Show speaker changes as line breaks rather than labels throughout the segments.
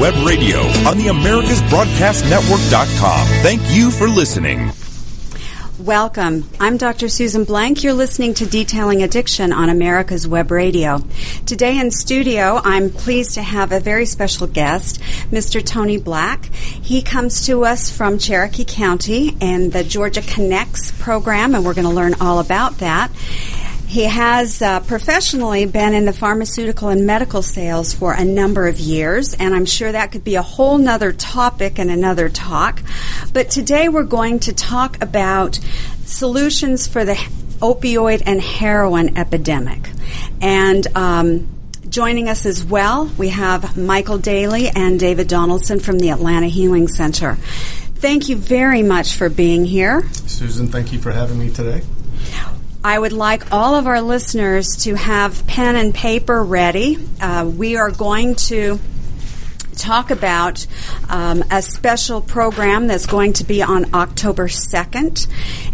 Web Radio on the AmericasBroadcastNetwork.com. Thank you for listening.
Welcome. I'm Dr. Susan Blank. You're listening to Detailing Addiction on America's Web Radio. Today in studio, I'm pleased to have a very special guest, Mr. Tony Black. He comes to us from Cherokee County and the Georgia Connects program, and we're going to learn all about that. He has uh, professionally been in the pharmaceutical and medical sales for a number of years, and I'm sure that could be a whole nother topic and another talk. But today we're going to talk about solutions for the opioid and heroin epidemic. And um, joining us as well, we have Michael Daly and David Donaldson from the Atlanta Healing Center. Thank you very much for being here.
Susan, thank you for having me today.
I would like all of our listeners to have pen and paper ready. Uh, we are going to talk about um, a special program that's going to be on October 2nd,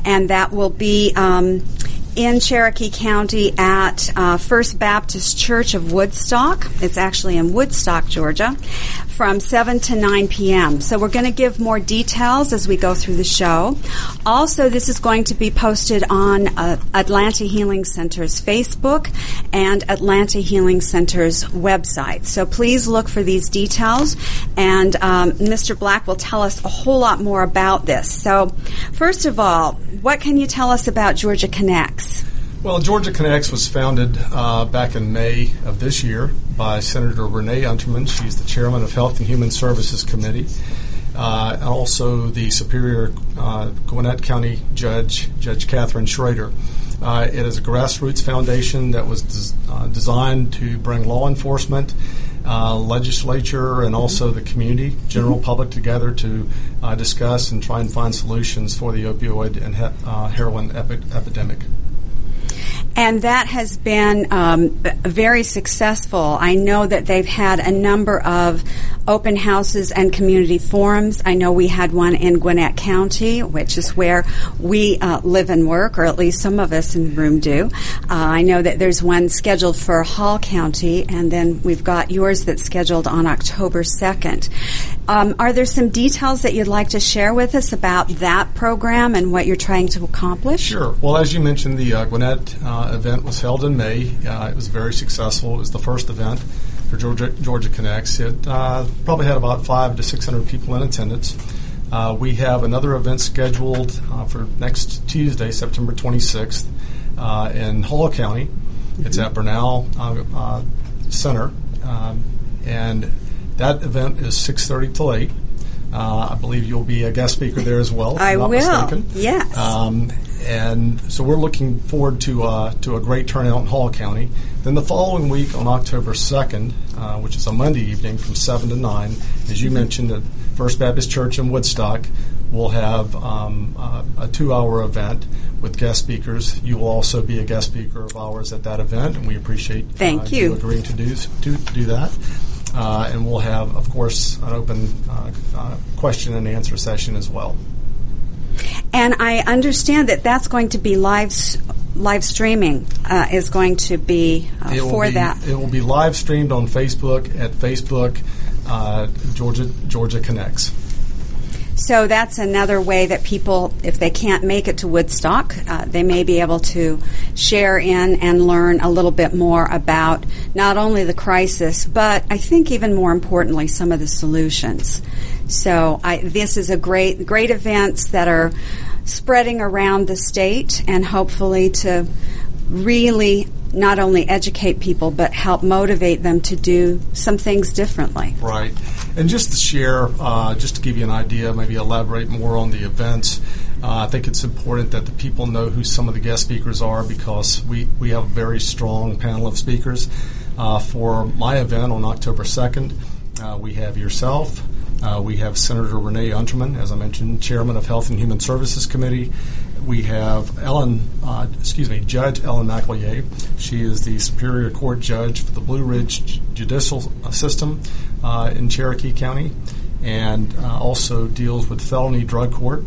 and that will be. Um, in Cherokee County at uh, First Baptist Church of Woodstock. It's actually in Woodstock, Georgia from 7 to 9 p.m. So we're going to give more details as we go through the show. Also, this is going to be posted on uh, Atlanta Healing Center's Facebook and Atlanta Healing Center's website. So please look for these details, and um, Mr. Black will tell us a whole lot more about this. So, first of all, what can you tell us about Georgia Connects?
Well, Georgia Connects was founded uh, back in May of this year by Senator Renee Unterman. She's the chairman of Health and Human Services Committee. Uh, also the Superior uh, Gwinnett County Judge, Judge Kathryn Schrader. Uh, it is a grassroots foundation that was des- uh, designed to bring law enforcement, uh, legislature, and also the community, general public together to discuss and try and find solutions for the opioid and he- heroin epi- epidemic
and that has been um, very successful. I know that they've had a number of open houses and community forums. I know we had one in Gwinnett County, which is where we uh, live and work, or at least some of us in the room do. Uh, I know that there's one scheduled for Hall County, and then we've got yours that's scheduled on October 2nd. Um, are there some details that you'd like to share with us about that program and what you're trying to accomplish?
Sure. Well, as you mentioned, the uh, Gwinnett uh, event was held in May. Uh, it was very successful. It was the first event for Georgia, Georgia Connects. It uh, probably had about five to 600 people in attendance. Uh, we have another event scheduled uh, for next Tuesday, September 26th, in Hall County. Mm-hmm. It's at Brenau Center. Um, and that event is 6.30 to 8. Uh, I believe you'll be a guest speaker there as well.
I
will.
Mistaken. Yes. Um,
and so we're looking forward to uh, to a great turnout in Hall County. Then the following week, on October second, uh, which is a Monday evening from seven to nine, as you mentioned, at First Baptist Church in Woodstock, we'll have um, uh, a two-hour event with guest speakers. You will also be a guest speaker of ours at that event, and we appreciate
Thank
uh,
you.
you agreeing to do to do that. Uh, and we'll have, of course, an open uh, uh, question and answer session as well.
And I understand that that's going to be live live streaming uh, is going to be uh, for
be,
that.
It will be live streamed on Facebook at Facebook uh, Georgia Georgia Connects.
So that's another way that people, if they can't make it to Woodstock, uh, they may be able to share in and learn a little bit more about not only the crisis, but I think even more importantly, some of the solutions. So I, this is a great, great events that are spreading around the state and hopefully to really not only educate people but help motivate them to do some things differently.
Right. And just to share, uh, just to give you an idea, maybe elaborate more on the events. Uh, I think it's important that the people know who some of the guest speakers are because we, we have a very strong panel of speakers. Uh, for my event on October 2nd, uh, we have yourself, uh, we have Senator Renee Unterman, as I mentioned, Chairman of Health and Human Services Committee. We have Ellen, uh, excuse me, Judge Ellen McElyea. She is the Superior Court Judge for the Blue Ridge Judicial System uh, in Cherokee County, and uh, also deals with felony drug court.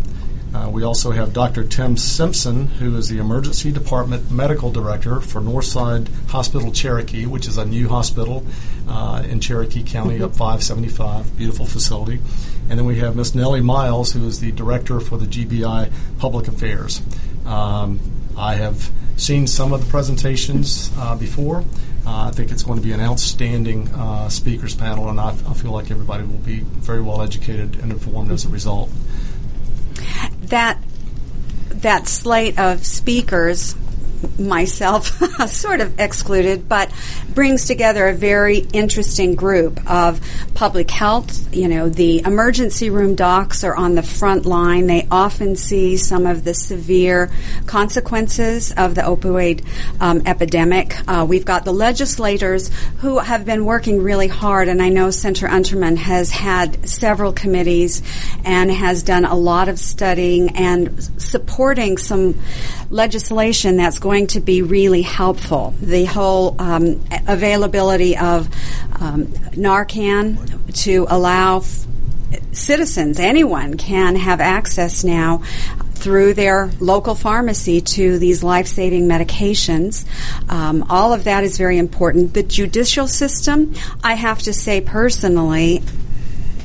Uh, we also have Dr. Tim Simpson, who is the Emergency Department Medical Director for Northside Hospital Cherokee, which is a new hospital uh, in Cherokee County up 575, beautiful facility. And then we have Miss Nelly Miles, who is the Director for the GBI Public Affairs. Um, I have seen some of the presentations uh, before. Uh, I think it's going to be an outstanding uh, speakers panel, and I, I, feel like everybody will be very well educated and informed as a result.
That that slate of speakers myself sort of excluded, but brings together a very interesting group of public health. You know, the emergency room docs are on the front line. They often see some of the severe consequences of the opioid um, epidemic. Uh, we've got the legislators who have been working really hard, and I know Senator Unterman has had several committees and has done a lot of studying and supporting some legislation that's going to be really helpful. The whole um, availability of um, Narcan to allow f- citizens, anyone can have access now through their local pharmacy to these life saving medications. Um, all of that is very important. The judicial system, I have to say personally,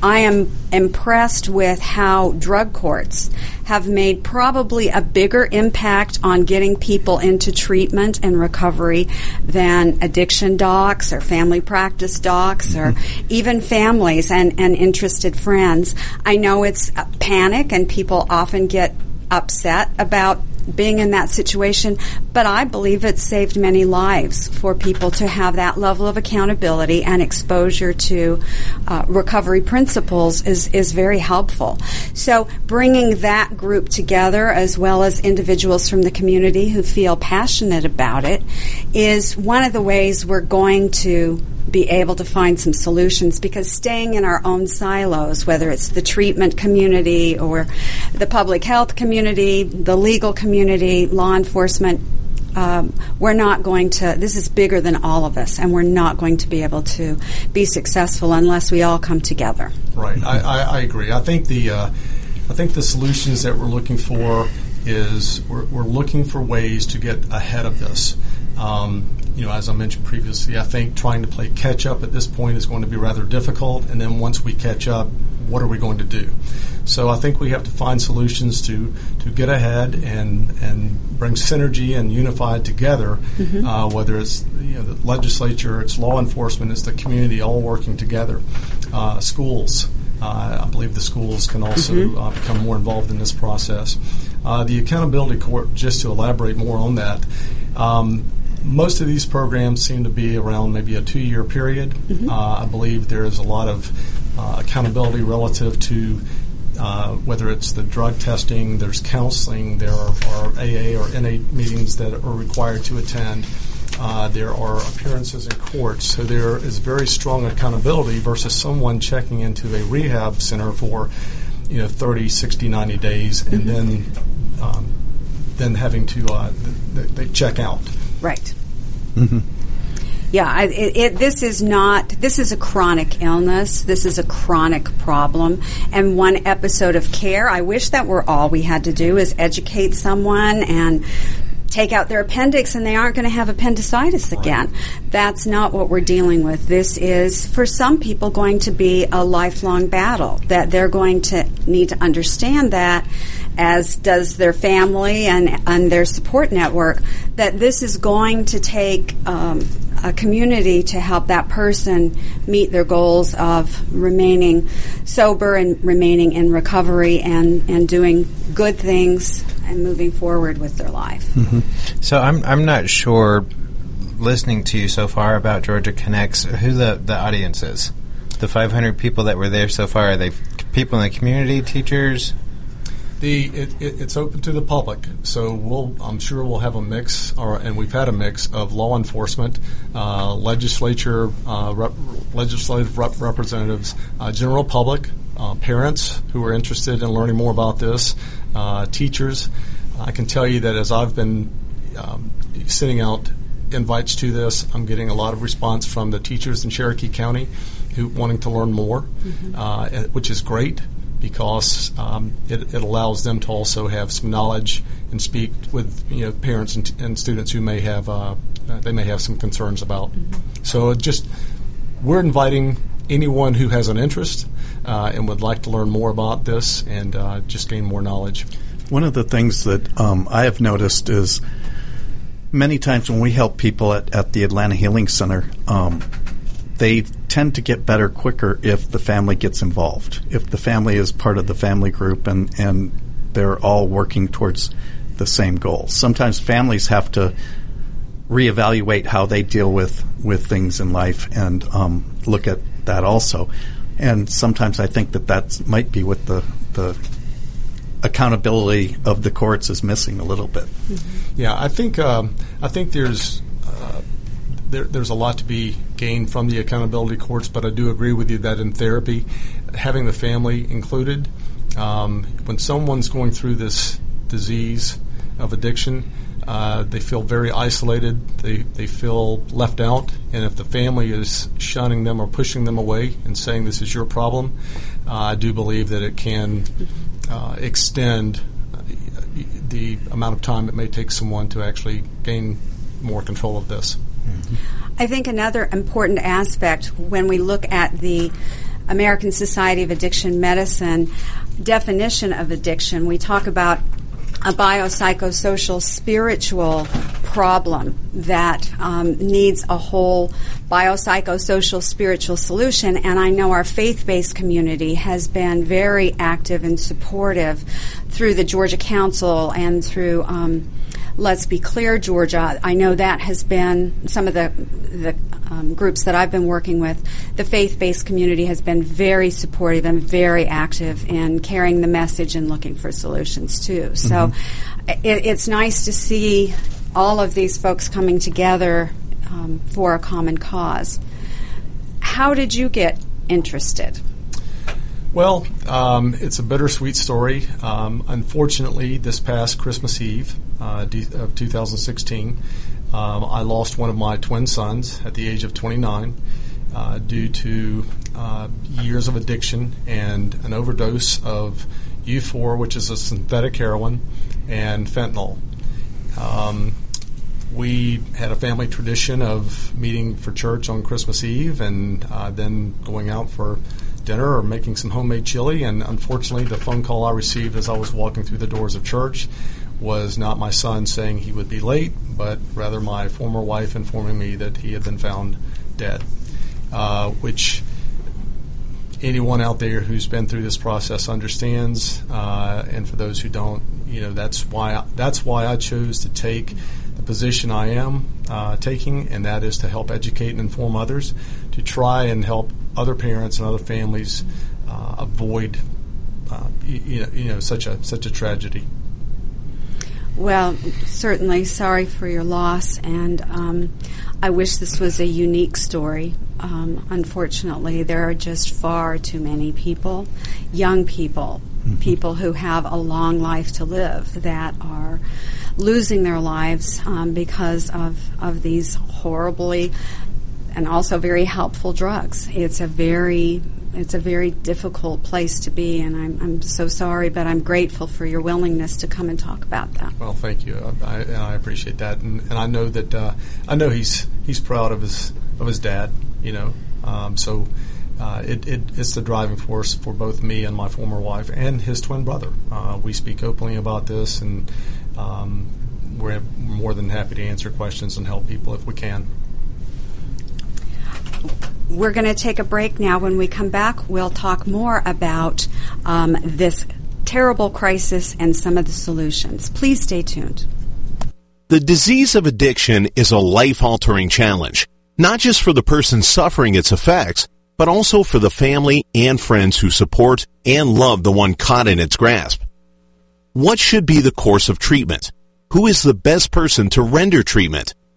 I am impressed with how drug courts have made probably a bigger impact on getting people into treatment and recovery than addiction docs or family practice docs or mm-hmm. even families and, and interested friends. I know it's panic and people often get upset about being in that situation, but I believe it saved many lives for people to have that level of accountability and exposure to uh, recovery principles is, is very helpful. So bringing that group together as well as individuals from the community who feel passionate about it is one of the ways we're going to be able to find some solutions because staying in our own silos, whether it's the treatment community or the public health community, the legal community, law enforcement, um, we're not going to, this is bigger than all of us, and we're not going to be able to be successful unless we all come together.
Right. I, I, I agree. I think the, uh, I think the solutions that we're looking for is we're, we're looking for ways to get ahead of this. Um, you know, as I mentioned previously, I think trying to play catch up at this point is going to be rather difficult. And then once we catch up, what are we going to do? So I think we have to find solutions to, to get ahead and and bring synergy and unify together. Mm-hmm. Uh, whether it's you know, the legislature, it's law enforcement, it's the community, all working together. Uh, schools, uh, I believe the schools can also mm-hmm. Uh, become more involved in this process. Uh, the accountability court, just to elaborate more on that. Um, most of these programs seem to be around maybe a two year period. Mm-hmm. Uh, I believe there is a lot of uh, accountability relative to uh, whether it's the drug testing, there's counseling, there are, are, AA or NA meetings that are required to attend. Uh, there are appearances in court, so there is very strong accountability versus someone checking into a rehab center for, you know, 30, 60, 90 days, and mm-hmm. then um, then having to uh, they check out.
Right. Mm-hmm. Yeah, I, it, it, this is not. This is a chronic illness. This is a chronic problem, and one episode of care. I wish that were all we had to do is educate someone and take out their appendix and they aren't going to have appendicitis again. That's not what we're dealing with. This is, for some people, going to be a lifelong battle that they're going to need to understand that as does their family and, and their support network, that this is going to take um, a community to help that person meet their goals of remaining sober and remaining in recovery and, and doing good things and moving forward with their life.
Mm-hmm. So I'm, I'm not sure, listening to you so far about Georgia Connects, who the, the audience is. The 500 people that were there so far, are they people in the community, teachers?
The it, it, it's open to the public, so we'll I'm sure we'll have a mix, or and we've had a mix of law enforcement, uh, legislature, uh, rep, legislative rep representatives, uh, general public, uh, parents who are interested in learning more about this, uh, teachers. I can tell you that as I've been um, sending out invites to this, I'm getting a lot of response from the teachers in Cherokee County who wanting to learn more, mm-hmm. Uh, which is great because um, it, it, allows them to also have some knowledge and speak with you know parents and, and students who may have uh, they may have some concerns about. Mm-hmm. So just we're inviting anyone who has an interest uh, and would like to learn more about this and uh, just gain more knowledge.
One of the things that um, I have noticed is many times when we help people at, at the Atlanta Healing Center, um, they tend to get better quicker if the family gets involved. If the family is part of the family group and, and they're all working towards the same goal. Sometimes families have to reevaluate how they deal with, with things in life and um, look at that also. And sometimes I think that that might be what the, the accountability of the courts is missing a little bit.
Yeah, I think um, I think there's there, there's a lot to be gained from the accountability courts, but I do agree with you that in therapy, having the family included, um, when someone's going through this disease of addiction, uh, they feel very isolated. They, they feel left out. And if the family is shunning them or pushing them away and saying this is your problem, uh, I do believe that it can uh, extend uh, the amount of time it may take someone to actually gain more control of this.
I think another important aspect when we look at the American Society of Addiction Medicine definition of addiction, we talk about a biopsychosocial spiritual problem that um, needs a whole biopsychosocial spiritual solution. And I know our faith based community has been very active and supportive through the Georgia Council and through. Um, Let's Be Clear, Georgia. I know that has been some of the the um, groups that I've been working with. The faith-based community has been very supportive and very active in carrying the message and looking for solutions too. So mm-hmm. it, it's nice to see all of these folks coming together um, for a common cause. How did you get interested?
Well, um, it's a bittersweet story. Um, unfortunately, this past Christmas Eve uh, of 2016, um, I lost one of my twin sons at the age of 29 uh, due to uh, years of addiction and an overdose of U4, which is a synthetic heroin, and fentanyl. Um, we had a family tradition of meeting for church on Christmas Eve and uh, then going out for dinner or making some homemade chili. And unfortunately, the phone call I received as I was walking through the doors of church was not my son saying he would be late, but rather my former wife informing me that he had been found dead. Uh, which anyone out there who's been through this process understands, uh, and for those who don't, you know that's why I, that's why I chose to take the position I am uh, taking, and that is to help educate and inform others, to try and help other parents and other families uh, avoid uh, you, know, you know such a such a tragedy.
Well, certainly sorry for your loss, and um, I wish this was a unique story. Um, unfortunately, there are just far too many people, young people, mm-hmm. people who have a long life to live, that are losing their lives um, because of, of these horribly and also very helpful drugs. It's a very it's a very difficult place to be, and I'm, I'm so sorry, but I'm grateful for your willingness to come and talk about that.
Well, thank you, I, and I appreciate that, and, and I know that uh, I know he's he's proud of his of his dad, you know, um, so. Uh, it, it, it's the driving force for both me and my former wife and his twin brother. Uh, we speak openly about this, and um, we're more than happy to answer questions and help people if we can.
We're going to take a break now. When we come back, we'll talk more about um, this terrible crisis and some of the solutions. Please stay tuned.
The disease of addiction is a life altering challenge, not just for the person suffering its effects, but also for the family and friends who support and love the one caught in its grasp. What should be the course of treatment? Who is the best person to render treatment?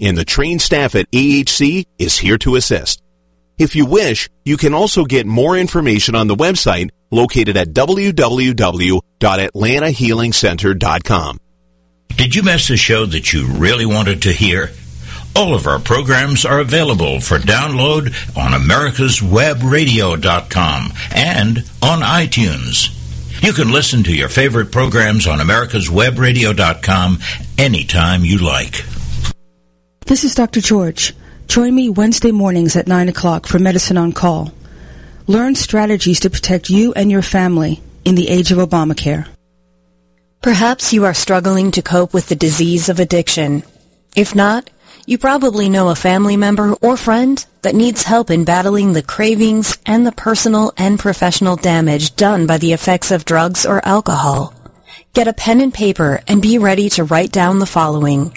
and the trained staff at AHC is here to assist. If you wish, you can also get more information on the website located at www.atlantahealingcenter.com.
Did you miss a show that you really wanted to hear? All of our programs are available for download on americaswebradio.com and on iTunes. You can listen to your favorite programs on americaswebradio.com anytime you like.
This is Dr. George. Join me Wednesday mornings at 9 o'clock for Medicine on Call. Learn strategies to protect you and your family in the age of Obamacare.
Perhaps you are struggling to cope with the disease of addiction. If not, you probably know a family member or friend that needs help in battling the cravings and the personal and professional damage done by the effects of drugs or alcohol. Get a pen and paper and be ready to write down the following.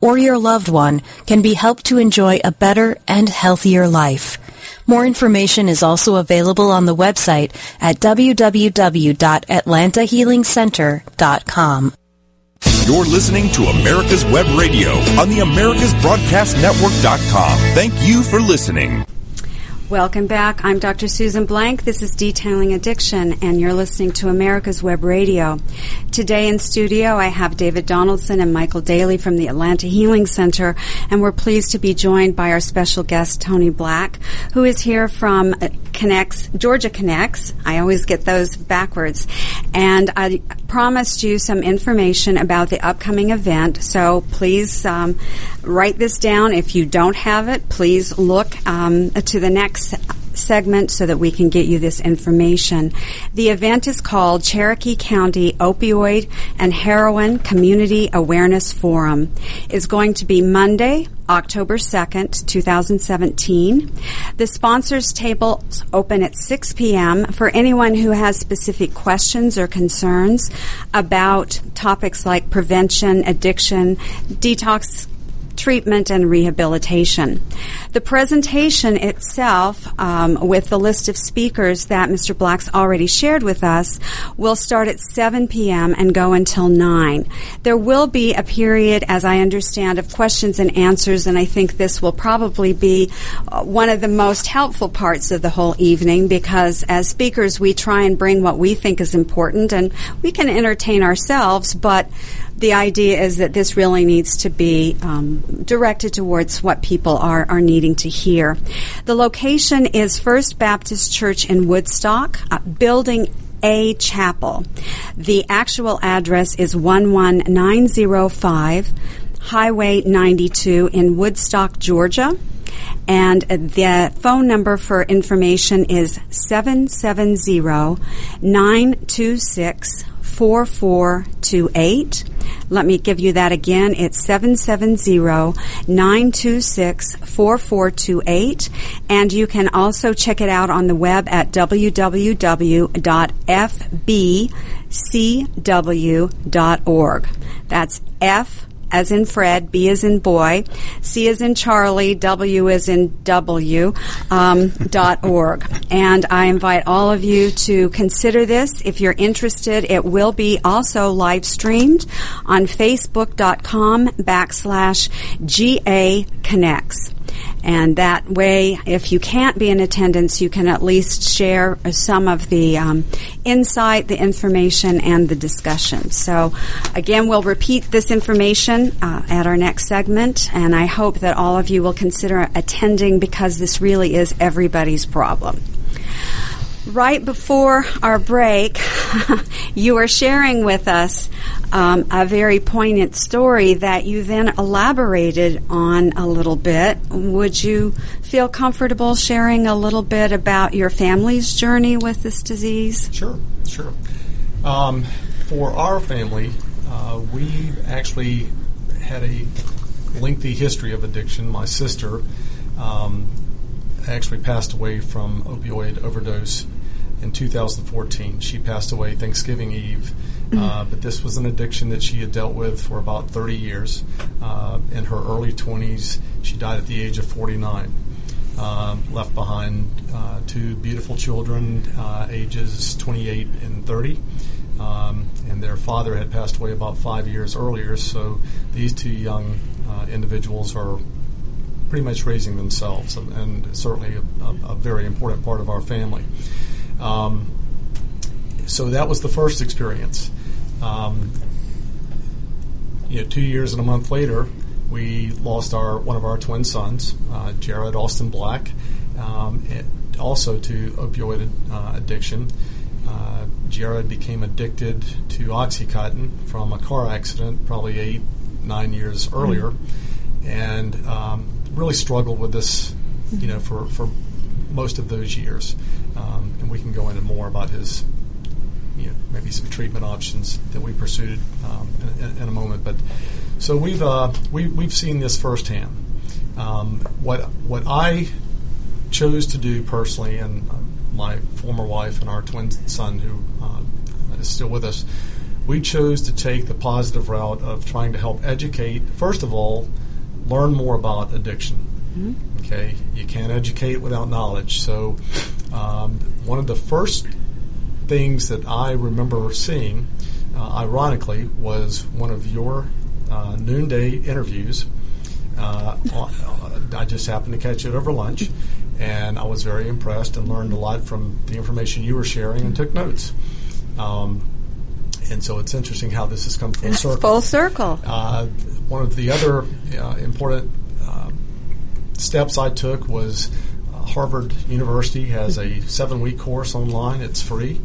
or your loved one can be helped to enjoy a better and healthier life. More information is also available on the website at www.atlantahealingcenter.com.
You're listening to America's Web Radio on the AmericasBroadcastNetwork.com. Thank you for listening.
Welcome back. I'm Dr. Susan Blank. This is Detailing Addiction, and you're listening to America's Web Radio. Today in studio, I have David Donaldson and Michael Daly from the Atlanta Healing Center, and we're pleased to be joined by our special guest, Tony Black, who is here from Connects, Georgia Connects. I always get those backwards. And I promised you some information about the upcoming event, so please um, write this down. If you don't have it, please look um, to the next segment so that we can get you this information. The event is called Cherokee County Opioid and Heroin Community Awareness Forum. It's going to be Monday, October 2nd, 2017. The sponsors tables open at 6 p.m. for anyone who has specific questions or concerns about topics like prevention, addiction, detox treatment and rehabilitation. The presentation itself, um, with the list of speakers that Mr. Black's already shared with us, will start at 7 p.m. and go until 9. There will be a period, as I understand, of questions and answers, and I think this will probably be uh, one of the most helpful parts of the whole evening because as speakers, we try and bring what we think is important, and we can entertain ourselves, but the idea is that this really needs to be um, directed towards what people are, are needing to hear. The location is First Baptist Church in Woodstock, uh, Building A Chapel. The actual address is 11905 Highway 92 in Woodstock, Georgia. And the phone number for information is 770 926 4428. Let me give you that again. It's 770-926-4428. And you can also check it out on the web at www.fbcw.org. That's F as in Fred, B as in boy, C as in Charlie, W as in W, um, dot org. And I invite all of you to consider this. If you're interested, it will be also live streamed on facebook.com backslash GA Connects. And that way, if you can't be in attendance, you can at least share some of the um, insight, the information, and the discussion. So, again, we'll repeat this information uh, at our next segment, and I hope that all of you will consider attending because this really is everybody's problem. Right before our break, you were sharing with us um, a very poignant story that you then elaborated on a little bit. Would you feel comfortable sharing a little bit about your family's journey with this disease?
Sure, sure. Um, for our family, uh, we actually had a lengthy history of addiction. My sister um, actually passed away from opioid overdose in 2014. She passed away Thanksgiving Eve. Uh, but this was an addiction that she had dealt with for about 30 years. Uh, in her early 20s, she died at the age of 49. Um, left behind uh, two beautiful children, uh, ages 28 and 30. Um, and their father had passed away about five years earlier, so these two young uh, individuals are pretty much raising themselves, and, and certainly a, a, a very important part of our family. Um, so that was the first experience. Um, you know, two years and a month later, we lost our one of our twin sons, uh, Jared Austin Black, um, also to opioid uh, addiction. Uh, Jared became addicted to OxyContin from a car accident, probably eight, nine years earlier, and um, really struggled with this, you know, for, for most of those years. Um, and we can go into more about his you know, maybe some treatment options that we pursued um, in, in a moment. But so we've uh, we, we've seen this firsthand. Um, what what I chose to do personally, and uh, my former wife and our twin son, who uh, is still with us, we chose to take the positive route of trying to help educate. First of all, learn more about addiction. Okay, you can't educate without knowledge. So, um, one of the first things that I remember seeing, uh, ironically, was one of your uh, noonday interviews. Uh, I just happened to catch it over lunch, and I was very impressed and learned a lot from the information you were sharing and took notes. Um, and so it's interesting how this has come full circle.
Full circle.
Uh, one of the other uh, important uh, steps I took was uh, Harvard University has a seven week course online. It's free.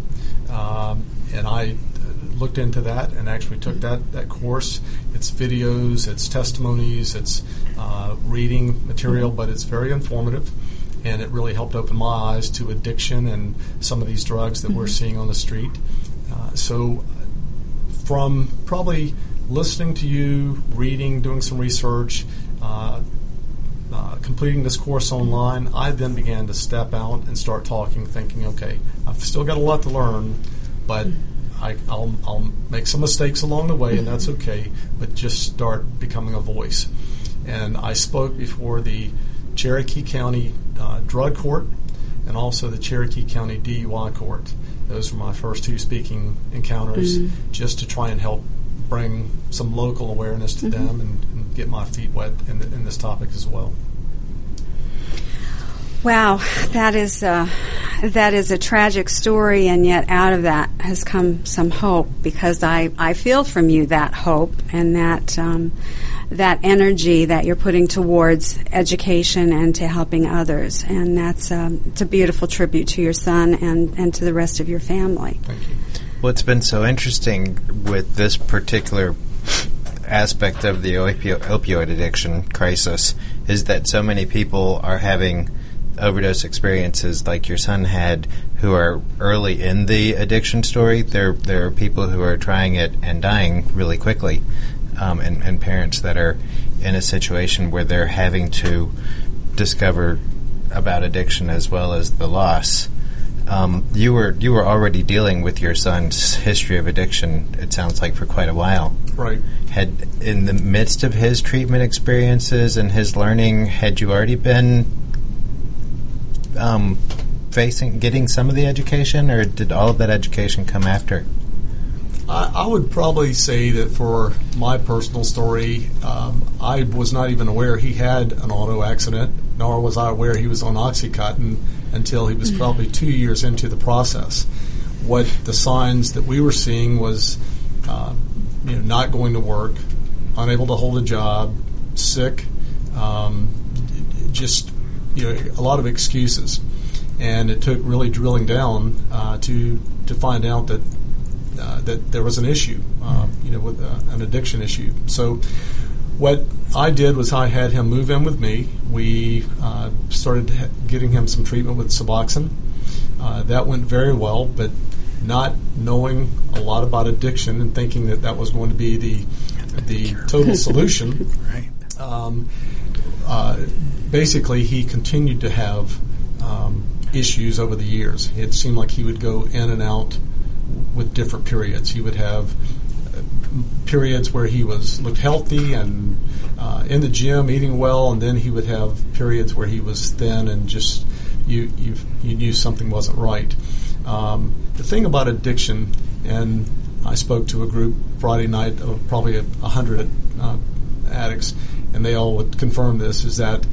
Um, and I uh, looked into that and actually took that, that course. It's videos, it's testimonies, it's uh, reading material, but it's very informative. And it really helped open my eyes to addiction and some of these drugs that we're seeing on the street. Uh, so from probably listening to you, reading, doing some research, uh, uh, completing this course online, I then began to step out and start talking, thinking, okay, I've still got a lot to learn, but I, I'll, I'll make some mistakes along the way, and that's okay, but just start becoming a voice. And I spoke before the Cherokee County uh, Drug Court and also the Cherokee County DUI Court. Those were my first two speaking encounters, just to try and help bring some local awareness to them and, and get my feet wet in, the, in this topic as well.
Wow, that is uh, that is a tragic story, and yet out of that has come some hope because I, I feel from you that hope and that um, that energy that you're putting towards education and to helping others, and that's um, it's a beautiful tribute to your son and, and to the rest of your family.
Thank you.
What's been so interesting with this particular aspect of the opio- opioid addiction crisis is that so many people are having overdose experiences like your son had who are early in the addiction story. There, there are people who are trying it and dying really quickly, um, and, and parents that are in a situation where they're having to discover about addiction as well as the loss. Um, you were you were already dealing with your son's history of addiction. It sounds like for quite a while.
Right.
Had in the midst of his treatment experiences and his learning, had you already been um, facing getting some of the education, or did all of that education come after?
I, I would probably say that for my personal story, um, I was not even aware he had an auto accident, nor was I aware he was on OxyContin until he was probably two years into the process. What the signs that we were seeing was, uh, you know, not going to work, unable to hold a job, sick, um, just you know, a lot of excuses, and it took really drilling down uh, to to find out that uh, that there was an issue, um, you know, with uh, an addiction issue. So, what I did was I had him move in with me. We uh, started getting him some treatment with Suboxone. Uh, that went very well, but not knowing a lot about addiction and thinking that that was going to be the the total solution,
Right.
um, uh, basically he continued to have um, issues over the years. It seemed like he would go in and out with different periods. He would have uh, periods where he was looked healthy and uh, in the gym eating well, and then he would have periods where he was thin and just you you you knew something wasn't right. Um, the thing about addiction, and I spoke to a group Friday night of probably a, a hundred uh, addicts, and they all would confirm this: is that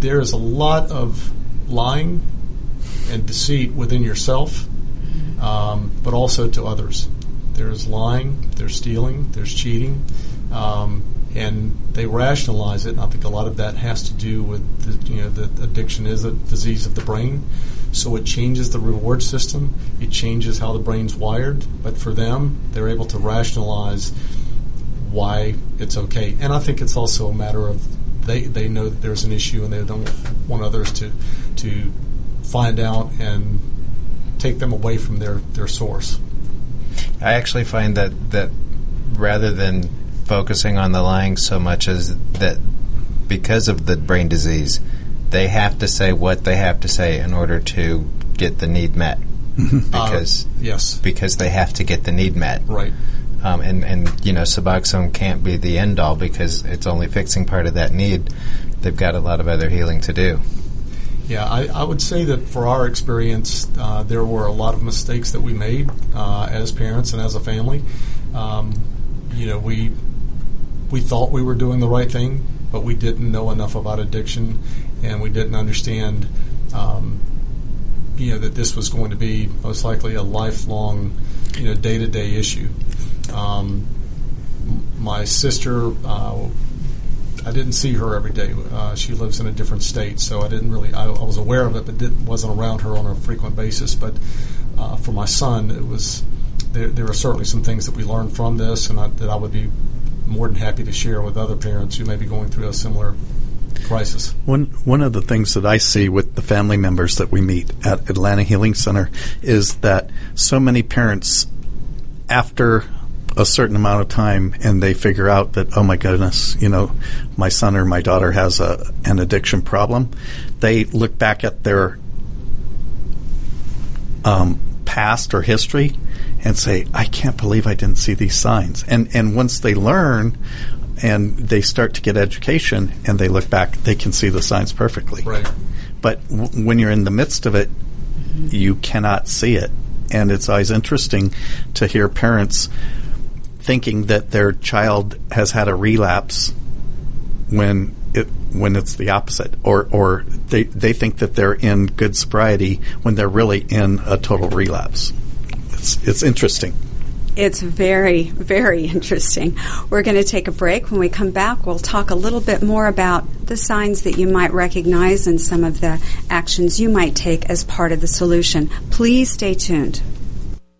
there is a lot of lying and deceit within yourself, um, but also to others. There's lying, there's stealing, there's cheating, um, and they rationalize it. And I think a lot of that has to do with the, you know that addiction is a disease of the brain, so it changes the reward system. It changes how the brain's wired. But for them, they're able to rationalize why it's okay. And I think it's also a matter of they, they know that there's an issue and they don't want others to to find out and take them away from their, their source.
I actually find that that rather than focusing on the lying so much as that because of the brain disease, they have to say what they have to say in order to get the need met. Because
Uh, yes,
because they have to get the need met.
right.
Um, and, and you know Suboxone can't be the end all because it's only fixing part of that need. They've got a lot of other healing to do.
Yeah, I, I would say that for our experience, uh, there were a lot of mistakes that we made uh, as parents and as a family. Um, you know, we we thought we were doing the right thing, but we didn't know enough about addiction, and we didn't understand, um, you know, that this was going to be most likely a lifelong, you know, day to day issue. Um, my sister. Uh, I didn't see her every day. Uh, she lives in a different state, so I didn't really. I, I was aware of it, but didn't, wasn't around her on a frequent basis. But uh, for my son, it was there. There are certainly some things that we learned from this, and I, that I would be more than happy to share with other parents who may be going through a similar crisis.
One one of the things that I see with the family members that we meet at Atlanta Healing Center is that so many parents, after a certain amount of time, and they figure out that oh my goodness, you know, my son or my daughter has a an addiction problem, they look back at their um, past or history and say, I can't believe I didn't see these signs. And and once they learn and they start to get education and they look back, they can see the signs perfectly.
Right.
But w- when you're in the midst of it, you cannot see it. And it's always interesting to hear parents thinking that their child has had a relapse when it when it's the opposite, or or they they think that they're in good sobriety when they're really in a total relapse. It's it's interesting.
It's very, very interesting. We're going to take a break. When we come back, we'll talk a little bit more about the signs that you might recognize and some of the actions you might take as part of the solution. Please stay tuned.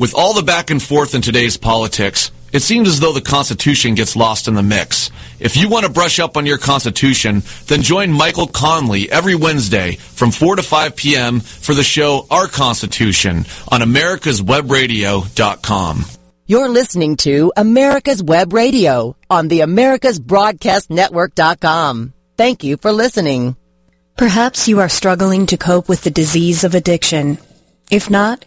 With all the back and forth in today's politics, it seems as though the Constitution gets lost in the mix. If you want to brush up on your Constitution, then join Michael Conley every Wednesday from 4 to 5 p.m. for the show Our Constitution on americaswebradio.com.
You're listening to America's Web Radio on the AmericasBroadcastNetwork.com. Thank you for listening.
Perhaps you are struggling to cope with the disease of addiction. If not,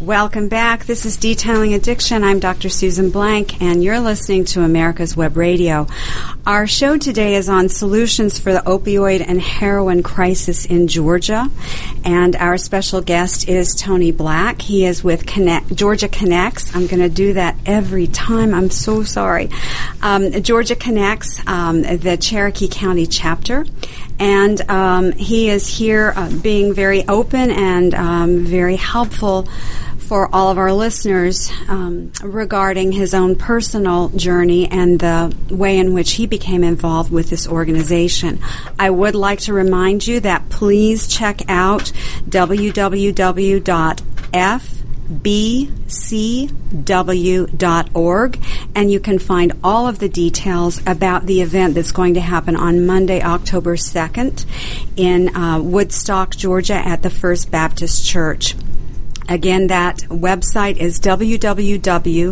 Welcome back. This is Detailing Addiction. I'm Dr. Susan Blank, and you're listening to America's Web Radio. Our show today is on solutions for the opioid and heroin crisis in Georgia, and our special guest is Tony Black. He is with Connect, Georgia Connects. I'm going to do that every time. I'm so sorry. Um, Georgia Connects, um, the Cherokee County chapter, and um, he is here uh, being very open and um, very helpful for all of our listeners um, regarding his own personal journey and the way in which he became involved with this organization. I would like to remind you that please check out www.fbcw.org and you can find all of the details about the event that's going to happen on Monday, October 2nd in uh, Woodstock, Georgia at the First Baptist Church. Again, that website is www.fbcw.org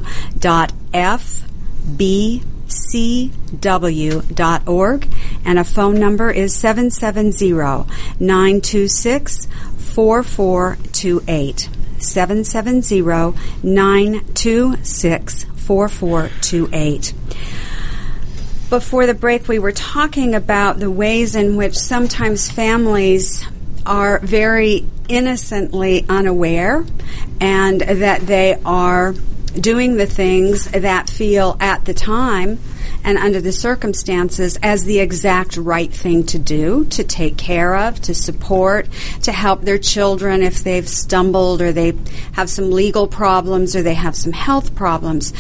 and a phone number is 770-926-4428. 770-926-4428. Before the break, we were talking about the ways in which sometimes families are very innocently unaware and that they are doing the things that feel at the time and under the circumstances as the exact right thing to do, to take care of, to support, to help their children if they've stumbled or they have some legal problems or they have some health problems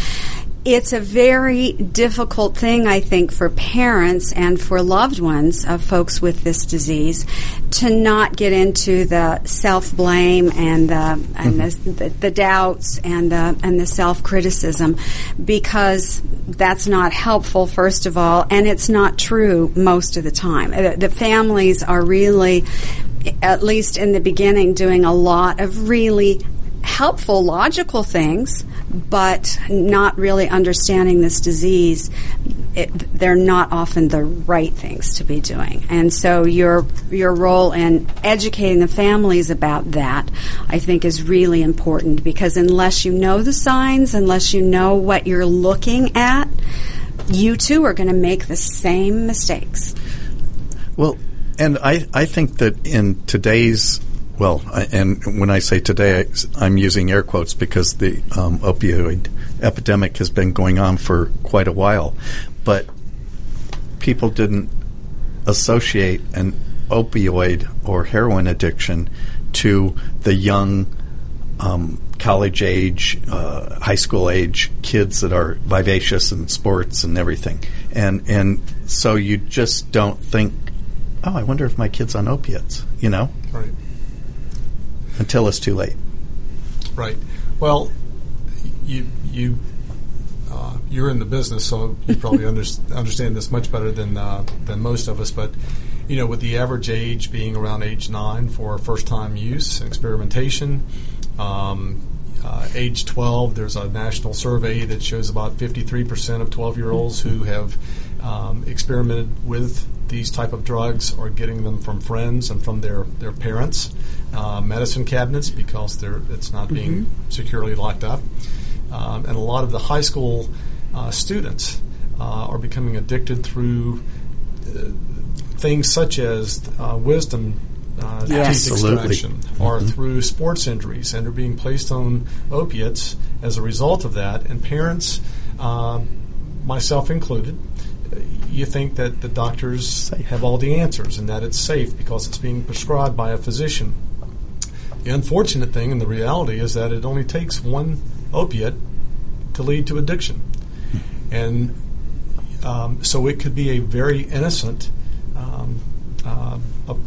it's a very difficult thing, I think, for parents and for loved ones of folks with this disease to not get into the self blame and the and the, mm-hmm. the, the, doubts and the and the self criticism because that's not helpful, first of all, and it's not true most of the time. The, the families are really, at least in the beginning, doing a lot of really helpful, logical things, but not really understanding this disease, it, they're not often the right things to be doing. And so your your role in educating the families about that, I think, is really important because unless you know the signs, unless you know what you're looking at, you too are going to make the same mistakes.
Well, and I, I think that in today's well, and when I say today, I'm using air quotes because the um, opioid epidemic has been going on for quite a while. But people didn't associate an opioid or heroin addiction to the young, um, college age, uh, high school age kids that are vivacious in sports and everything. And, and so you just don't think, oh, I wonder if my kid's on opiates, you know? Until it's too late.
Right. Well, you you uh, you're in the business, so you probably under, understand this much better than uh, than most of us. But you know, with the average age being around age nine for first time use and experimentation. Um, uh, age 12, there's a national survey that shows about 53% of 12 year olds who have um, experimented with these type of drugs are getting them from friends and from their, their parents uh, medicine cabinets because it's not being mm-hmm. securely locked up. Um, and a lot of the high school uh, students uh, are becoming addicted through uh, things such as uh, wisdom uh,
yes.
teeth extraction or mm-hmm. through sports injuries and are being placed on opiates as a result of that. And parents, myself included, you think that the doctors have all the answers and that it's safe because it's being prescribed by a physician. The unfortunate thing and the reality is that it only takes one opiate to lead to addiction. And um, so it could be a very innocent, um, uh,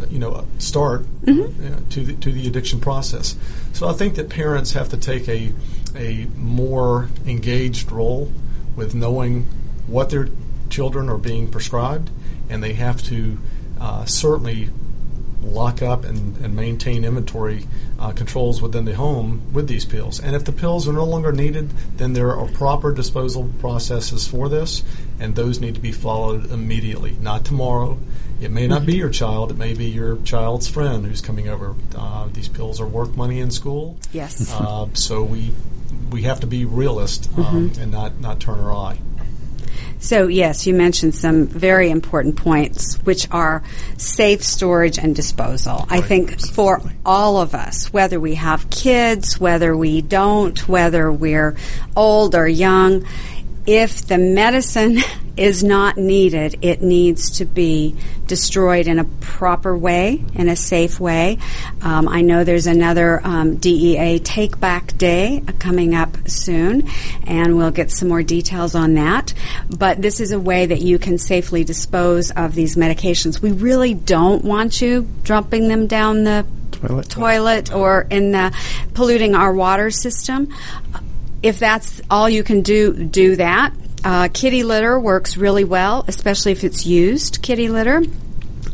you know, start mm-hmm. uh, to the, to the addiction process. So I think that parents have to take a a more engaged role with knowing what their children are being prescribed, and they have to uh, certainly lock up and, and maintain inventory uh, controls within the home with these pills. And if the pills are no longer needed, then there are proper disposal processes for this, and those need to be followed immediately, not tomorrow. It may not be your child, it may be your child's friend who's coming over. Uh, these pills are worth money in school.
Yes.
Uh, so we we have to be realist um, mm-hmm. and not, not turn our eye.
So, yes, you mentioned some very important points, which are safe storage and disposal. Right. I think for all of us, whether we have kids, whether we don't, whether we're old or young, if the medicine is not needed, it needs to be destroyed in a proper way, in a safe way. Um, I know there's another um, DEA Take Back Day coming up soon, and we'll get some more details on that. But this is a way that you can safely dispose of these medications. We really don't want you dumping them down the toilet, toilet or in the, polluting our water system. If that's all you can do, do that. Uh, kitty litter works really well, especially if it's used kitty litter.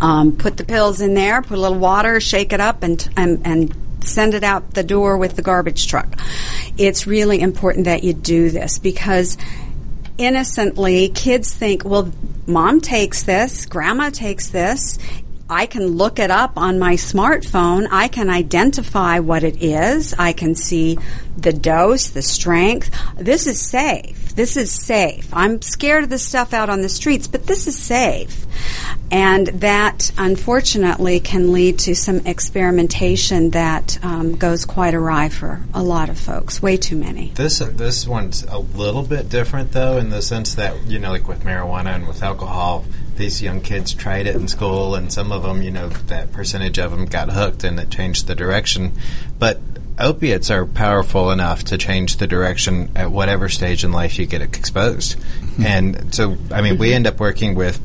Um, put the pills in there, put a little water, shake it up, and, and, and send it out the door with the garbage truck. It's really important that you do this because innocently kids think, well, mom takes this, grandma takes this. I can look it up on my smartphone. I can identify what it is. I can see the dose, the strength. This is safe. This is safe. I'm scared of the stuff out on the streets, but this is safe. And that, unfortunately, can lead to some experimentation that um, goes quite awry for a lot of folks. Way too many.
This this one's a little bit different, though, in the sense that you know, like with marijuana and with alcohol, these young kids tried it in school, and some of them, you know, that percentage of them got hooked, and it changed the direction. But opiates are powerful enough to change the direction at whatever stage in life you get exposed. Mm-hmm. And so, I mean, we end up working with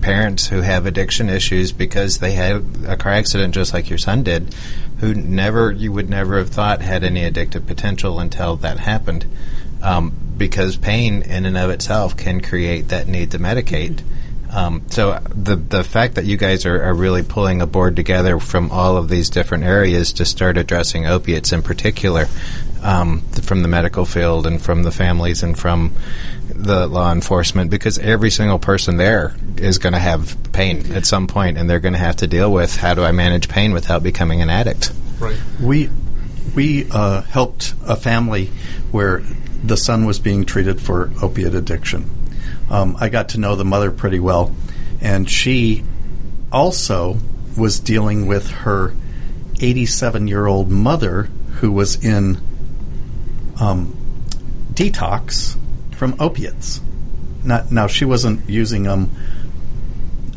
parents who have addiction issues because they had a car accident just like your son did, who never, you would never have thought had any addictive potential until that happened. Um, because pain in and of itself can create that need to medicate. Um, so the the fact that you guys are, are, really pulling a board together from all of these different areas to start addressing opiates in particular, um, from the medical field and from the families and from the law enforcement, because every single person there is going to have pain at some point, and they're going to have to deal with how do I manage pain without becoming an addict.
Right.
We we uh, helped a family where the son was being treated for opiate addiction um, I got to know the mother pretty well, and she also was dealing with her 87 year old mother who was in um, detox from opiates. Not, now, she wasn't using them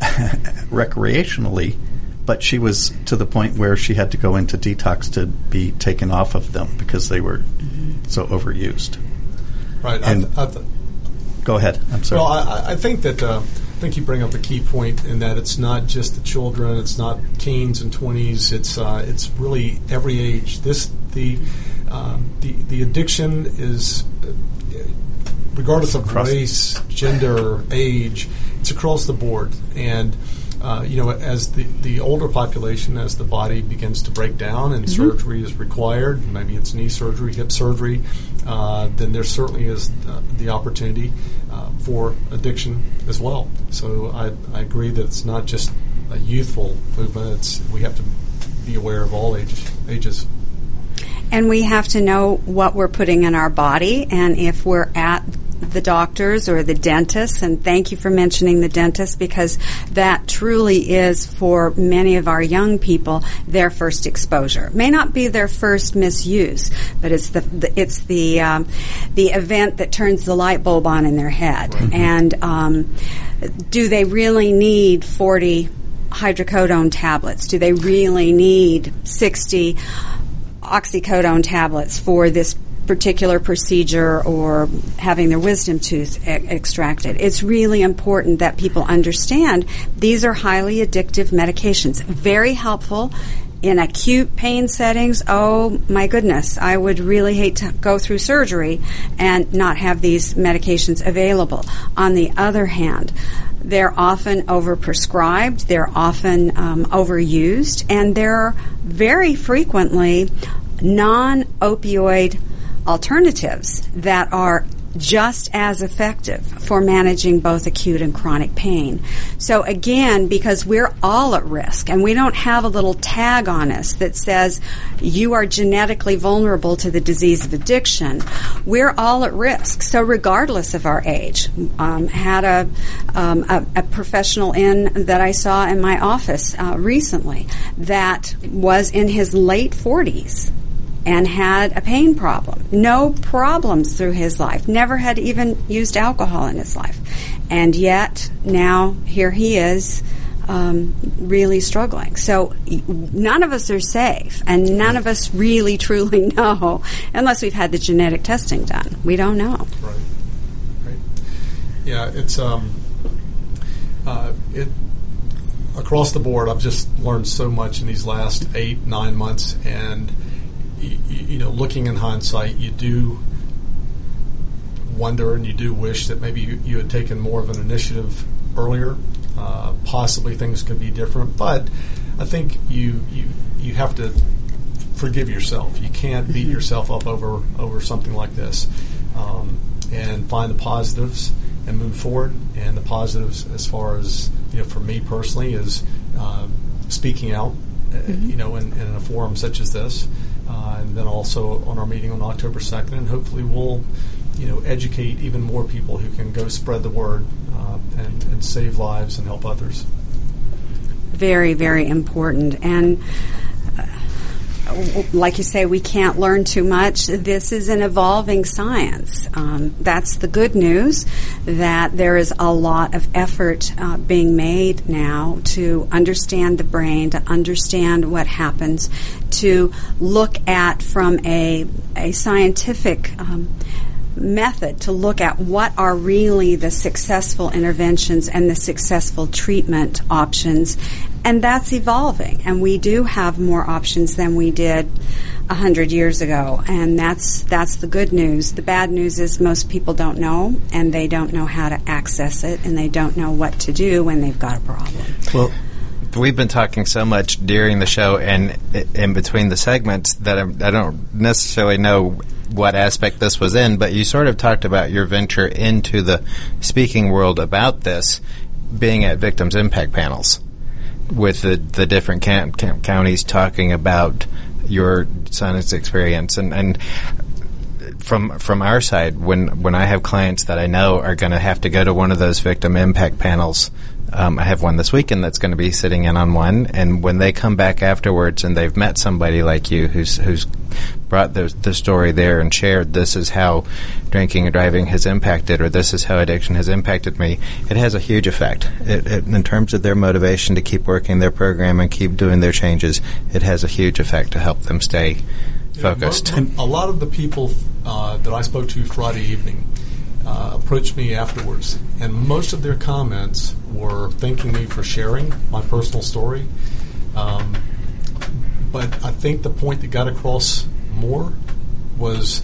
recreationally, but she was to the point where she had to go into detox to be taken off of them because they were so overused.
Right. And I th- I th-
Go ahead. I'm sorry.
Well, I, I think that uh, I think you bring up a key point in that it's not just the children, it's not teens and twenties. It's uh, it's really every age. This the um, the the addiction is uh, regardless of race, gender, age. It's across the board, and uh, you know, as the, the older population, as the body begins to break down and mm-hmm. surgery is required, maybe it's knee surgery, hip surgery, uh, then there certainly is uh, the opportunity uh, for addiction as well. So I, I agree that it's not just a youthful movement. It's we have to be aware of all ages. ages.
And we have to know what we're putting in our body, and if we're at the doctors or the dentists, and thank you for mentioning the dentist because that truly is for many of our young people their first exposure. May not be their first misuse, but it's the, the it's the um, the event that turns the light bulb on in their head. And um, do they really need forty hydrocodone tablets? Do they really need sixty? oxycodone tablets for this particular procedure or having their wisdom tooth e- extracted. It's really important that people understand these are highly addictive medications. Very helpful in acute pain settings. Oh my goodness, I would really hate to go through surgery and not have these medications available. On the other hand, they're often overprescribed, they're often um, overused, and they're very frequently non opioid alternatives that are just as effective for managing both acute and chronic pain. So again, because we're all at risk and we don't have a little tag on us that says you are genetically vulnerable to the disease of addiction, we're all at risk. So regardless of our age, um, had a, um, a, a professional in that I saw in my office uh, recently that was in his late 40s and had a pain problem. No problems through his life. Never had even used alcohol in his life. And yet, now here he is. Um, really struggling. So none of us are safe, and none of us really truly know unless we've had the genetic testing done. We don't know.
Right. Right. Yeah, it's um, uh, it across the board. I've just learned so much in these last eight nine months, and you, you know, looking in hindsight, you do wonder and you do wish that maybe you, you had taken more of an initiative earlier. Uh, possibly things could be different, but I think you you you have to forgive yourself. You can't beat yourself up over over something like this, um, and find the positives and move forward. And the positives, as far as you know, for me personally, is uh, speaking out. Mm-hmm. You know, in, in a forum such as this, uh, and then also on our meeting on October 2nd, and hopefully we'll, you know, educate even more people who can go spread the word uh, and, and save lives and help others.
Very, very important. And like you say, we can't learn too much. This is an evolving science. Um, that's the good news that there is a lot of effort uh, being made now to understand the brain, to understand what happens, to look at from a, a scientific um, method to look at what are really the successful interventions and the successful treatment options and that's evolving. And we do have more options than we did a hundred years ago. And that's that's the good news. The bad news is most people don't know and they don't know how to access it and they don't know what to do when they've got a problem.
Well we've been talking so much during the show and in between the segments that I don't necessarily know what aspect this was in, but you sort of talked about your venture into the speaking world about this being at victims impact panels with the, the different can, can, counties talking about your son's experience. And, and from from our side when when I have clients that I know are going to have to go to one of those victim impact panels um, I have one this weekend that's going to be sitting in on one, and when they come back afterwards and they've met somebody like you who's who's brought the, the story there and shared this is how drinking and driving has impacted, or this is how addiction has impacted me, it has a huge effect. It, it, in terms of their motivation to keep working their program and keep doing their changes, it has a huge effect to help them stay focused.
Yeah, a lot of the people uh, that I spoke to Friday evening uh, approached me afterwards, and most of their comments were thanking me for sharing my personal story. Um, but I think the point that got across more was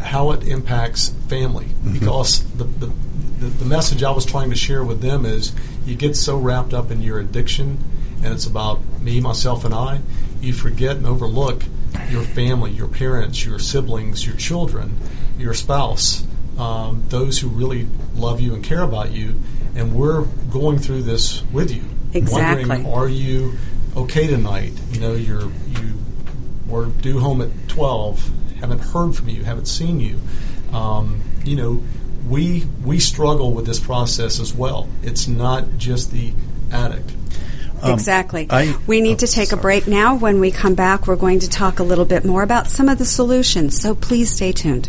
how it impacts family mm-hmm. because the, the, the, the message I was trying to share with them is you get so wrapped up in your addiction and it's about me, myself, and I, you forget and overlook your family, your parents, your siblings, your children, your spouse, um, those who really love you and care about you, and we're going through this with you.
Exactly.
Wondering, are you okay tonight? You know, you're you were due home at twelve. Haven't heard from you. Haven't seen you. Um, you know, we we struggle with this process as well. It's not just the addict.
Um, exactly.
I,
we need to take a break now. When we come back, we're going to talk a little bit more about some of the solutions. So please stay tuned.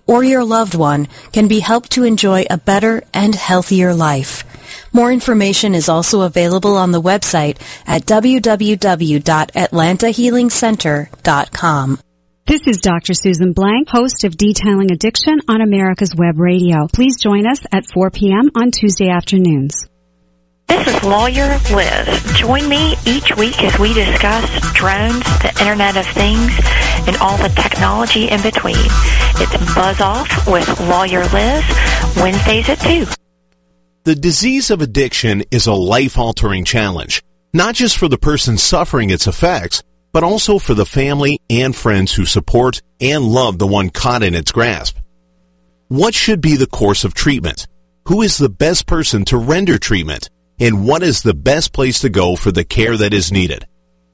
or your loved one can be helped to enjoy a better and healthier life. More information is also available on the website at www.atlantahealingcenter.com.
This is Dr. Susan Blank, host of Detailing Addiction on America's Web Radio. Please join us at 4 p.m. on Tuesday afternoons.
This is Lawyer Liz. Join me each week as we discuss drones, the Internet of Things, and all the technology in between. It's Buzz Off with Lawyer Liz, Wednesdays at 2.
The disease of addiction is a life-altering challenge, not just for the person suffering its effects, but also for the family and friends who support and love the one caught in its grasp. What should be the course of treatment? Who is the best person to render treatment? and what is the best place to go for the care that is needed.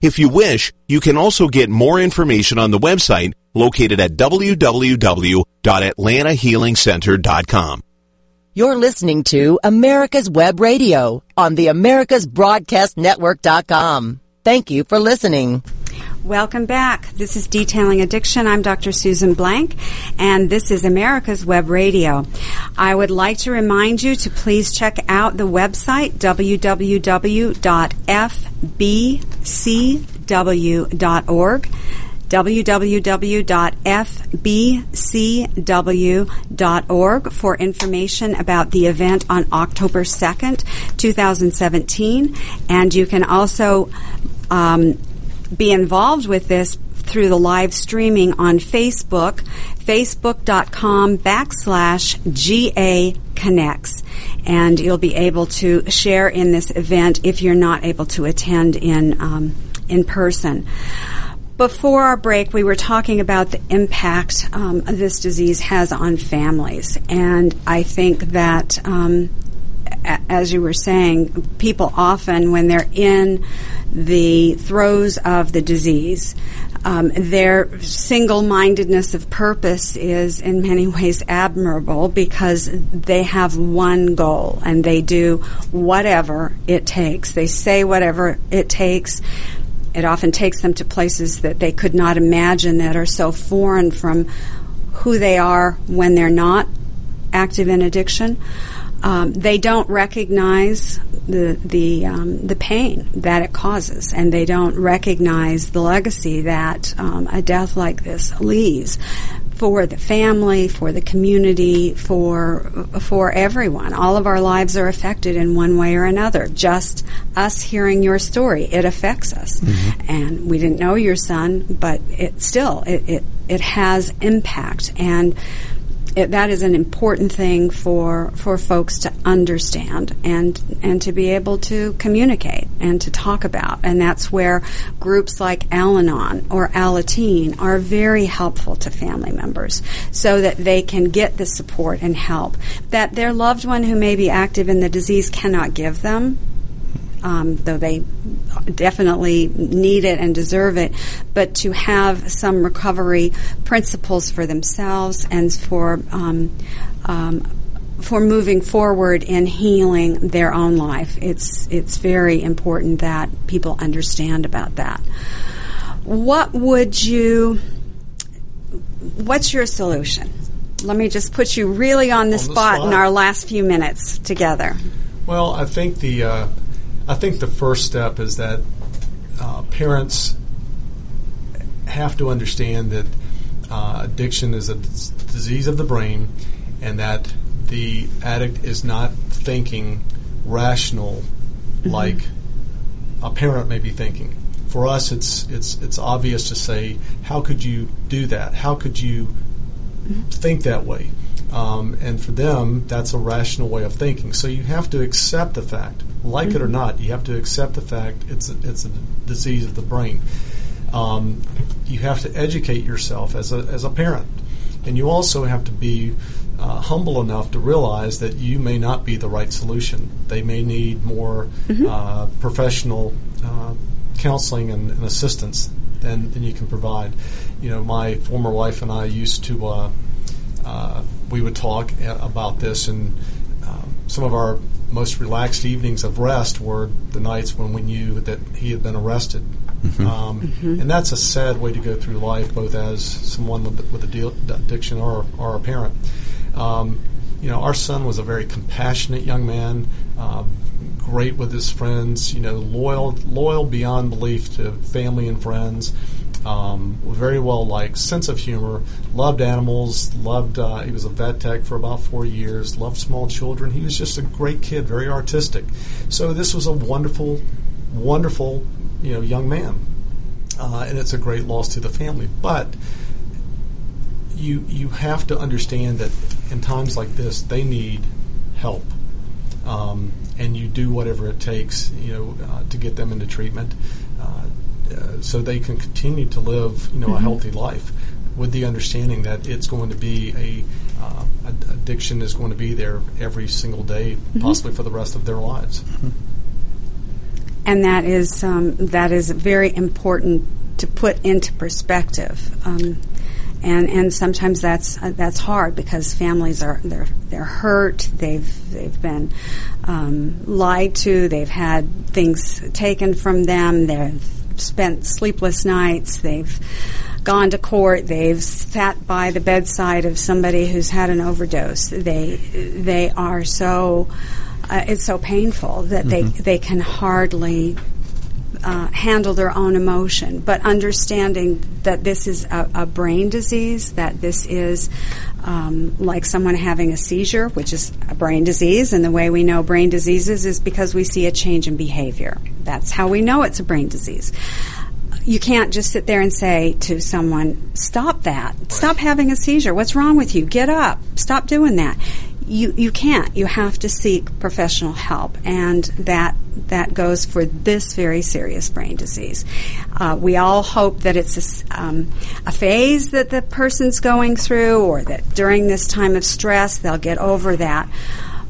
If you wish, you can also get more information on the website located at www.atlantahealingcenter.com.
You're listening to America's Web Radio on the AmericasBroadcastNetwork.com. Thank you for listening.
Welcome back. This is Detailing Addiction. I'm Dr. Susan Blank, and this is America's Web Radio. I would like to remind you to please check out the website www.fbcw.org www.fbcw.org for information about the event on October 2nd, 2017. And you can also um, be involved with this through the live streaming on Facebook, facebook.com backslash GA Connects. And you'll be able to share in this event if you're not able to attend in, um, in person. Before our break, we were talking about the impact um, this disease has on families. And I think that um, as you were saying, people often, when they're in the throes of the disease, um, their single mindedness of purpose is in many ways admirable because they have one goal and they do whatever it takes. They say whatever it takes. It often takes them to places that they could not imagine that are so foreign from who they are when they're not active in addiction um, they don't recognize the the um, the pain that it causes, and they don't recognize the legacy that um, a death like this leaves for the family, for the community, for for everyone. All of our lives are affected in one way or another. Just us hearing your story, it affects us. Mm-hmm. And we didn't know your son, but it still it, it it has impact and it, that is an important thing for for folks to understand and and to be able to communicate and to talk about. And that's where groups like Al-Anon or Alateen are very helpful to family members, so that they can get the support and help that their loved one who may be active in the disease cannot give them um, though they definitely need it and deserve it, but to have some recovery principles for themselves and for um, um, for moving forward in healing their own life. It's it's very important that people understand about that. What would you what's your solution? Let me just put you really on the,
On the
spot,
spot.
in our last few minutes together.
Well, I think the uh, I think the first step is that uh, parents have to understand that uh, addiction is a d- disease of the brain, and that the addict is not thinking rational like a parent may be thinking. For us, it's it's it's obvious to say, how could you do that? How could you think that way? Um, and for them, that's a rational way of thinking. So you have to accept the fact, like it or not, you have to accept the fact it's a, it's a disease of the brain. Um, you have to educate yourself as a as a parent, and you also have to be uh, humble enough to realize that you may not be the right solution. They may need more uh, professional uh, counseling and, and assistance than, than you can provide. You know, my former wife and I used to. Uh, we would talk uh, about this, and um, some of our most relaxed evenings of rest were the nights when we knew that he had been arrested. Um, And that's a sad way to go through life, both as someone with, with a deal, addiction or, or a parent. Um, you know, our son was a very compassionate young man, uh, great with his friends. You know, loyal, loyal beyond belief to family and friends. Um, very well liked, sense of humor, loved animals, loved. Uh, he was a vet tech for about four years. Loved small children. He was just a great kid, very artistic. So this was a wonderful, wonderful, you know, young man, uh, and it's a great loss to the family. But you you have to understand that in times like this, they need help, um, and you do whatever it takes, you know, uh, to get them into treatment, uh, uh, so they can continue to live, you know, a
Mhm.
healthy life, with the understanding that it's going to be a uh, addiction is going to be there every single day,
Mhm.
possibly for the rest of their lives.
and that is um, that is very important to put into perspective. Um, and and sometimes that's uh, that's hard because families are they're they're hurt. They've they've been um, lied to. They've had things taken from them. They've spent sleepless nights. They've gone to court. They've sat by the bedside of somebody who's had an overdose. They they are so uh, it's so painful that they they can hardly uh, handle their own emotion, but understanding that this is a, a brain disease, that this is um, like someone having a seizure, which is a brain disease, and the way we know brain diseases is because we see a change in behavior. That's how we know it's a brain disease. You can't just sit there and say to someone, "Stop that! Stop having a seizure! What's wrong with you? Get up! Stop doing that!" You you can't. You have to seek professional help, and that that goes for this very serious brain disease. Uh, we all hope that it's a, um, a phase that the person's going through, or that during this time of stress they'll get over that.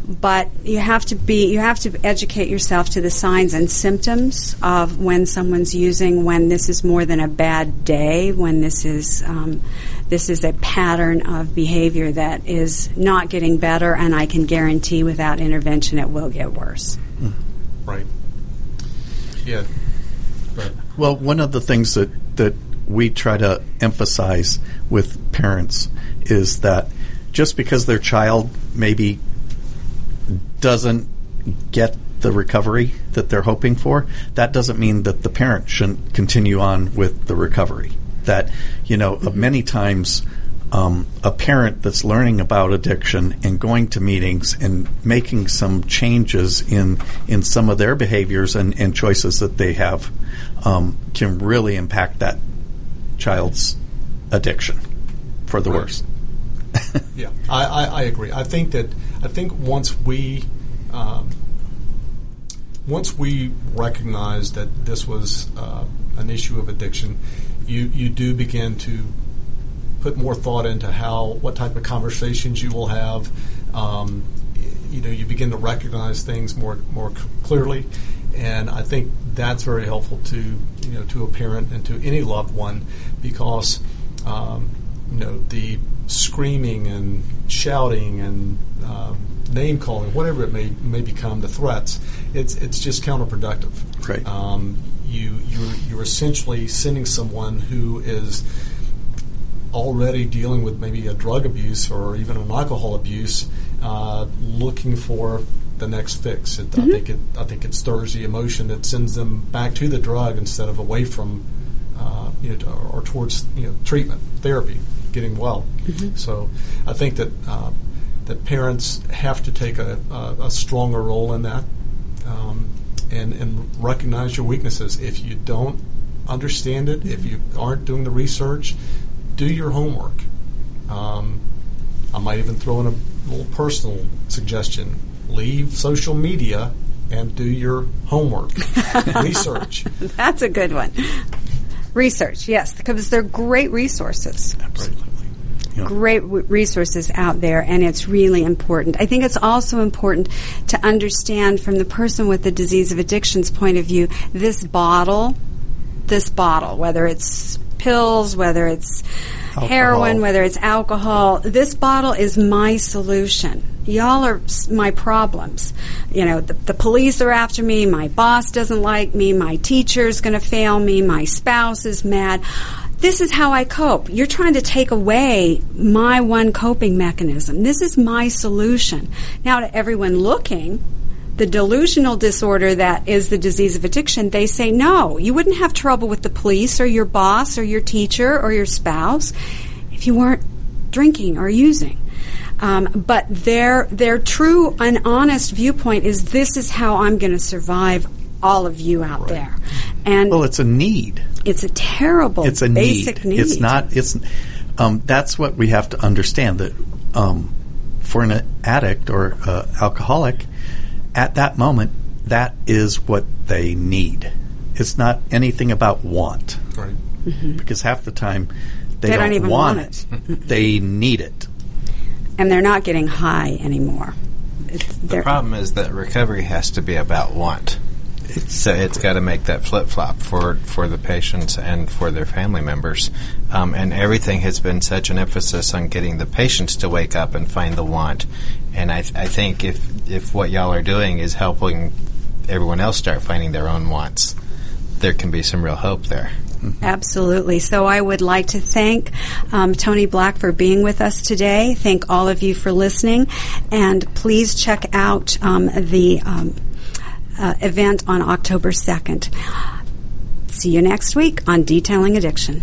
But you have to be you have to educate yourself to the signs and symptoms of when someone's using, when this is more than a bad day, when this is um, this is a pattern of behavior that is not getting better, and I can guarantee without intervention it will get worse.
Right. Yeah. But
Well, one of the things that, that we try to emphasize with parents is that just because their child maybe doesn't get the recovery that they're hoping for, that doesn't mean that the parent shouldn't continue on with the recovery. That, you know, many times um, a parent that's learning about addiction and going to meetings and making some changes in, in some of their behaviors and, and choices that they have um, can really impact that child's addiction for the
Right.
worse.
Yeah, I, I, I agree. I think that I think once we um, once we recognize that this was uh, an issue of addiction, you you do begin to put more thought into how what type of conversations you will have. Um, you know, you begin to recognize things more more clearly, and I think that's very helpful to you know to a parent and to any loved one because. Um, you know the screaming and shouting and uh, name calling, whatever it may may become, the threats. It's it's just counterproductive.
Right.
Um, you you're you're essentially sending someone who is already dealing with maybe a drug abuse or even an alcohol abuse, uh, looking for the next fix. It,
Mm-hmm.
I think it I think it stirs the emotion that sends them back to the drug instead of away from uh, you know to- or, towards you know treatment therapy, getting well.
Mm-hmm.
So I think that uh, that parents have to take a, a, a stronger role in that. Um, and, and recognize your weaknesses. If you don't understand it, if you aren't doing the research, do your homework. Um, I might even throw in a little personal suggestion: leave social media and do your homework, research.
That's a good one. Research, yes, because they're great resources. Absolutely. Great w- resources out there, and it's really important. I think it's also important to understand from the person with the disease of addiction's point of view this bottle, this bottle, whether it's pills, whether it's heroin, whether it's alcohol, this bottle is my solution. Y'all are my problems. You know, the, the police are after me, my boss doesn't like me, my teacher's going to fail me, my spouse is mad. This is how I cope. You're trying to take away my one coping mechanism. This is my solution. Now, to everyone looking, the delusional disorder that is the disease of addiction, they say, no, you wouldn't have trouble with the police or your boss or your teacher or your spouse if you weren't drinking or using. Um, but their their true and honest viewpoint is this is how I'm going to survive all of you out there. And
well, it's a need.
it's a terrible
it's a
basic need.
It's not. It's um, that's what we have to understand that um, for an addict or uh, alcoholic, at that moment, that is what they need. It's not anything about want,
right?
Because half the time they,
They don't even
want,
want
it. they need it.
And they're not getting high anymore. It's,
The problem is that recovery has to be about want. So it's got to make that flip flop for for the patients and for their family members, um, and everything has been such an emphasis on getting the patients to wake up and find the want. And I, th- I think if if what y'all are doing is helping everyone else start finding their own wants, there can be some real hope there.
Absolutely. So I would like to thank um, Tony Black for being with us today. Thank all of you for listening, and please check out um, the um, uh, event on October second. See you next week on Detailing Addiction.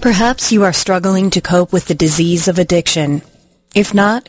Perhaps you are struggling to cope with the disease of addiction. If not,